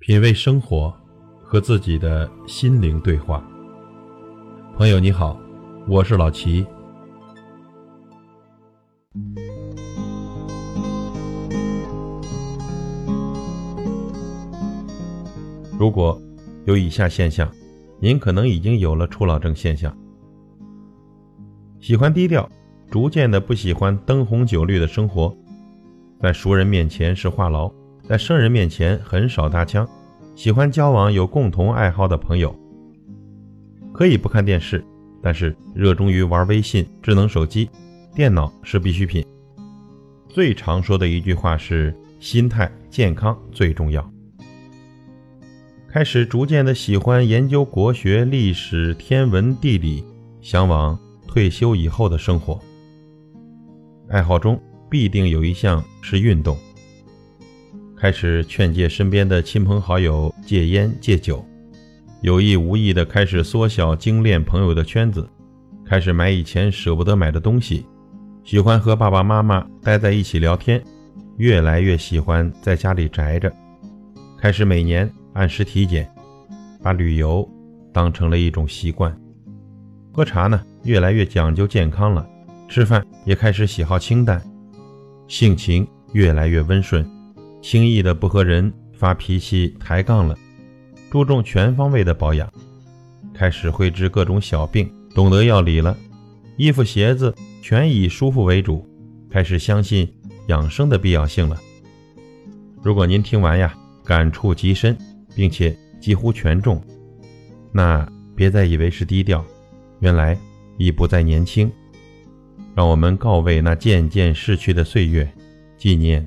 品味生活，和自己的心灵对话。朋友你好，我是老齐。如果有以下现象，您可能已经有了初老症现象：喜欢低调，逐渐的不喜欢灯红酒绿的生活，在熟人面前是话痨。在生人面前很少搭腔，喜欢交往有共同爱好的朋友，可以不看电视，但是热衷于玩微信、智能手机、电脑是必需品。最常说的一句话是“心态健康最重要”。开始逐渐的喜欢研究国学、历史、天文、地理，向往退休以后的生活。爱好中必定有一项是运动。开始劝诫身边的亲朋好友戒烟戒酒，有意无意的开始缩小精炼朋友的圈子，开始买以前舍不得买的东西，喜欢和爸爸妈妈待在一起聊天，越来越喜欢在家里宅着，开始每年按时体检，把旅游当成了一种习惯，喝茶呢越来越讲究健康了，吃饭也开始喜好清淡，性情越来越温顺。轻易的不和人发脾气抬杠了，注重全方位的保养，开始会治各种小病，懂得药理了，衣服鞋子全以舒服为主，开始相信养生的必要性了。如果您听完呀，感触极深，并且几乎全中，那别再以为是低调，原来已不再年轻。让我们告慰那渐渐逝去的岁月，纪念。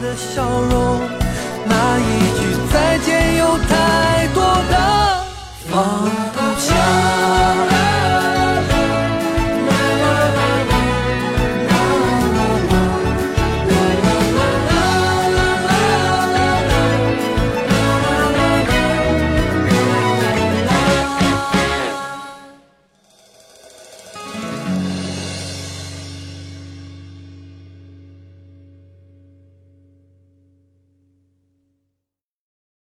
的笑容那一句再见有太多的放